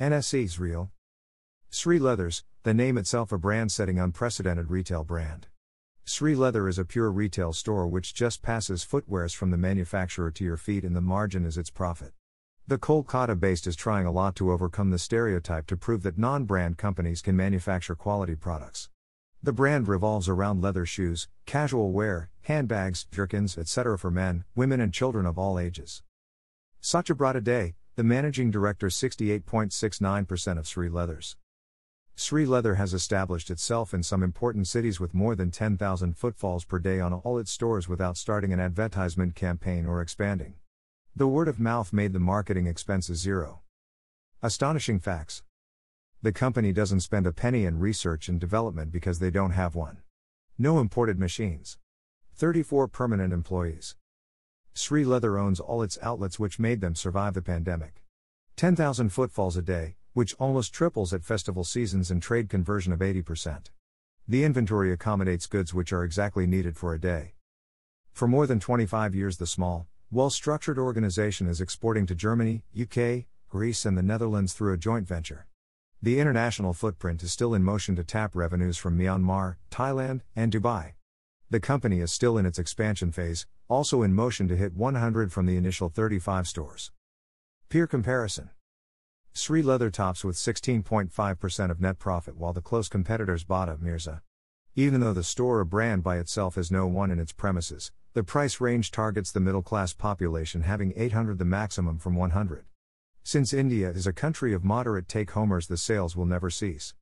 NSE's real. Sri Leathers, the name itself a brand setting unprecedented retail brand. Sri Leather is a pure retail store which just passes footwears from the manufacturer to your feet and the margin is its profit. The Kolkata based is trying a lot to overcome the stereotype to prove that non brand companies can manufacture quality products. The brand revolves around leather shoes, casual wear, handbags, jerkins, etc. for men, women, and children of all ages. Satyabrata Dey, the managing director 68.69% of Sri Leathers. Sri Leather has established itself in some important cities with more than 10,000 footfalls per day on all its stores without starting an advertisement campaign or expanding. The word of mouth made the marketing expenses zero. Astonishing facts. The company doesn't spend a penny in research and development because they don't have one. No imported machines. 34 permanent employees. Sri Leather owns all its outlets, which made them survive the pandemic. 10,000 footfalls a day, which almost triples at festival seasons and trade conversion of 80%. The inventory accommodates goods which are exactly needed for a day. For more than 25 years, the small, well structured organization is exporting to Germany, UK, Greece, and the Netherlands through a joint venture. The international footprint is still in motion to tap revenues from Myanmar, Thailand, and Dubai. The company is still in its expansion phase, also in motion to hit 100 from the initial 35 stores. Peer comparison Sri Leather tops with 16.5% of net profit while the close competitors Bata Mirza. Even though the store or brand by itself is no one in its premises, the price range targets the middle class population having 800 the maximum from 100. Since India is a country of moderate take homers, the sales will never cease.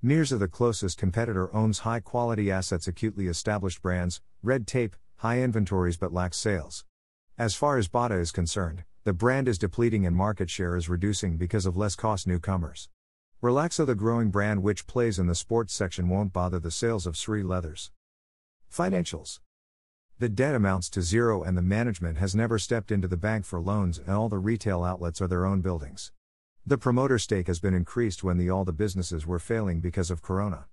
Mirza, the closest competitor, owns high quality assets, acutely established brands, red tape, high inventories but lacks sales. As far as Bata is concerned, the brand is depleting and market share is reducing because of less cost newcomers. Relaxo, the growing brand which plays in the sports section, won't bother the sales of Sri Leathers. Financials The debt amounts to zero, and the management has never stepped into the bank for loans, and all the retail outlets are their own buildings. The promoter stake has been increased when the all the businesses were failing because of corona.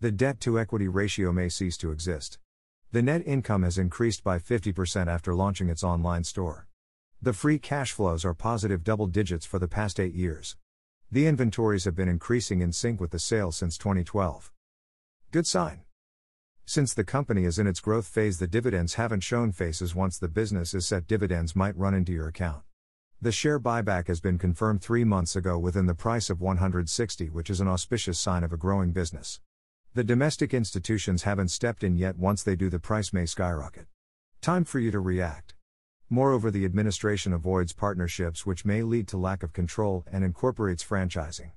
The debt to equity ratio may cease to exist. The net income has increased by 50% after launching its online store. The free cash flows are positive double digits for the past 8 years. The inventories have been increasing in sync with the sales since 2012. Good sign. Since the company is in its growth phase, the dividends haven't shown faces once the business is set, dividends might run into your account. The share buyback has been confirmed three months ago within the price of 160, which is an auspicious sign of a growing business. The domestic institutions haven't stepped in yet, once they do, the price may skyrocket. Time for you to react. Moreover, the administration avoids partnerships which may lead to lack of control and incorporates franchising.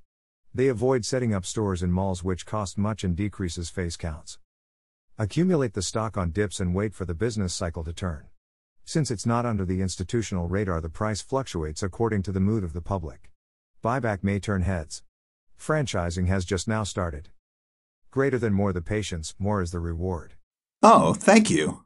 They avoid setting up stores in malls which cost much and decreases face counts. Accumulate the stock on dips and wait for the business cycle to turn. Since it's not under the institutional radar, the price fluctuates according to the mood of the public. Buyback may turn heads. Franchising has just now started. Greater than more the patience, more is the reward. Oh, thank you.